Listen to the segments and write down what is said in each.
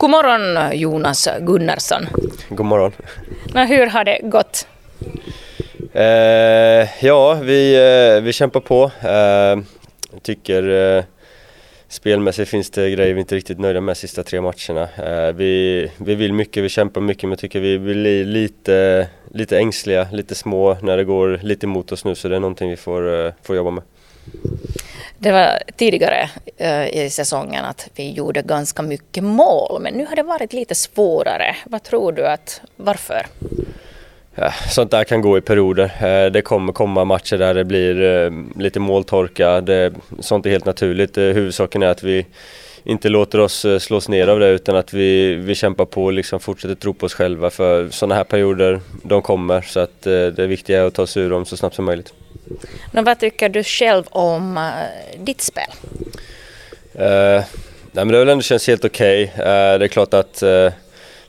God morgon Jonas Gunnarsson. God morgon. Men hur har det gått? Eh, ja, vi, eh, vi kämpar på. Eh, tycker eh, spelmässigt finns det grejer vi inte riktigt nöjda med de sista tre matcherna. Eh, vi, vi vill mycket, vi kämpar mycket men tycker vi blir lite, lite ängsliga, lite små när det går lite emot oss nu så det är någonting vi får, eh, får jobba med. Det var tidigare uh, i säsongen att vi gjorde ganska mycket mål, men nu har det varit lite svårare. Vad tror du att, varför? Ja, sånt där kan gå i perioder. Eh, det kommer komma matcher där det blir eh, lite måltorka. Det, sånt är helt naturligt. Huvudsaken är att vi inte låter oss slås ner av det utan att vi, vi kämpar på och liksom fortsätter tro på oss själva för sådana här perioder, de kommer. Så att det viktiga är att ta sig ur dem så snabbt som möjligt. Men vad tycker du själv om ditt spel? Uh, nej men det har väl ändå känts helt okej. Okay. Uh, det är klart att uh,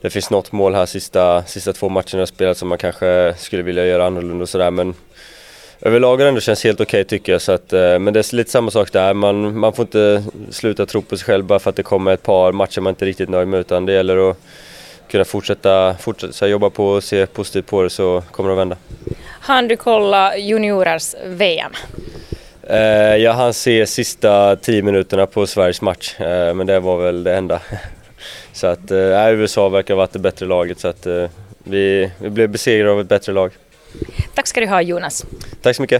det finns något mål här sista, sista två matcherna spelat som man kanske skulle vilja göra annorlunda och sådär men överlag har det ändå känts helt okej okay, tycker jag. Så att, men det är lite samma sak där, man, man får inte sluta tro på sig själv bara för att det kommer ett par matcher man inte är riktigt nöjd med utan det gäller att kunna fortsätta, fortsätta jobba på och se positivt på det så kommer det att vända. Han du kolla juniorers VM? Eh, jag hann se sista tio minuterna på Sveriges match, eh, men det var väl det enda. så att eh, USA verkar ha varit det bättre laget så att eh, vi, vi blev besegrade av ett bättre lag. Tack ska du ha Jonas. Tack så mycket.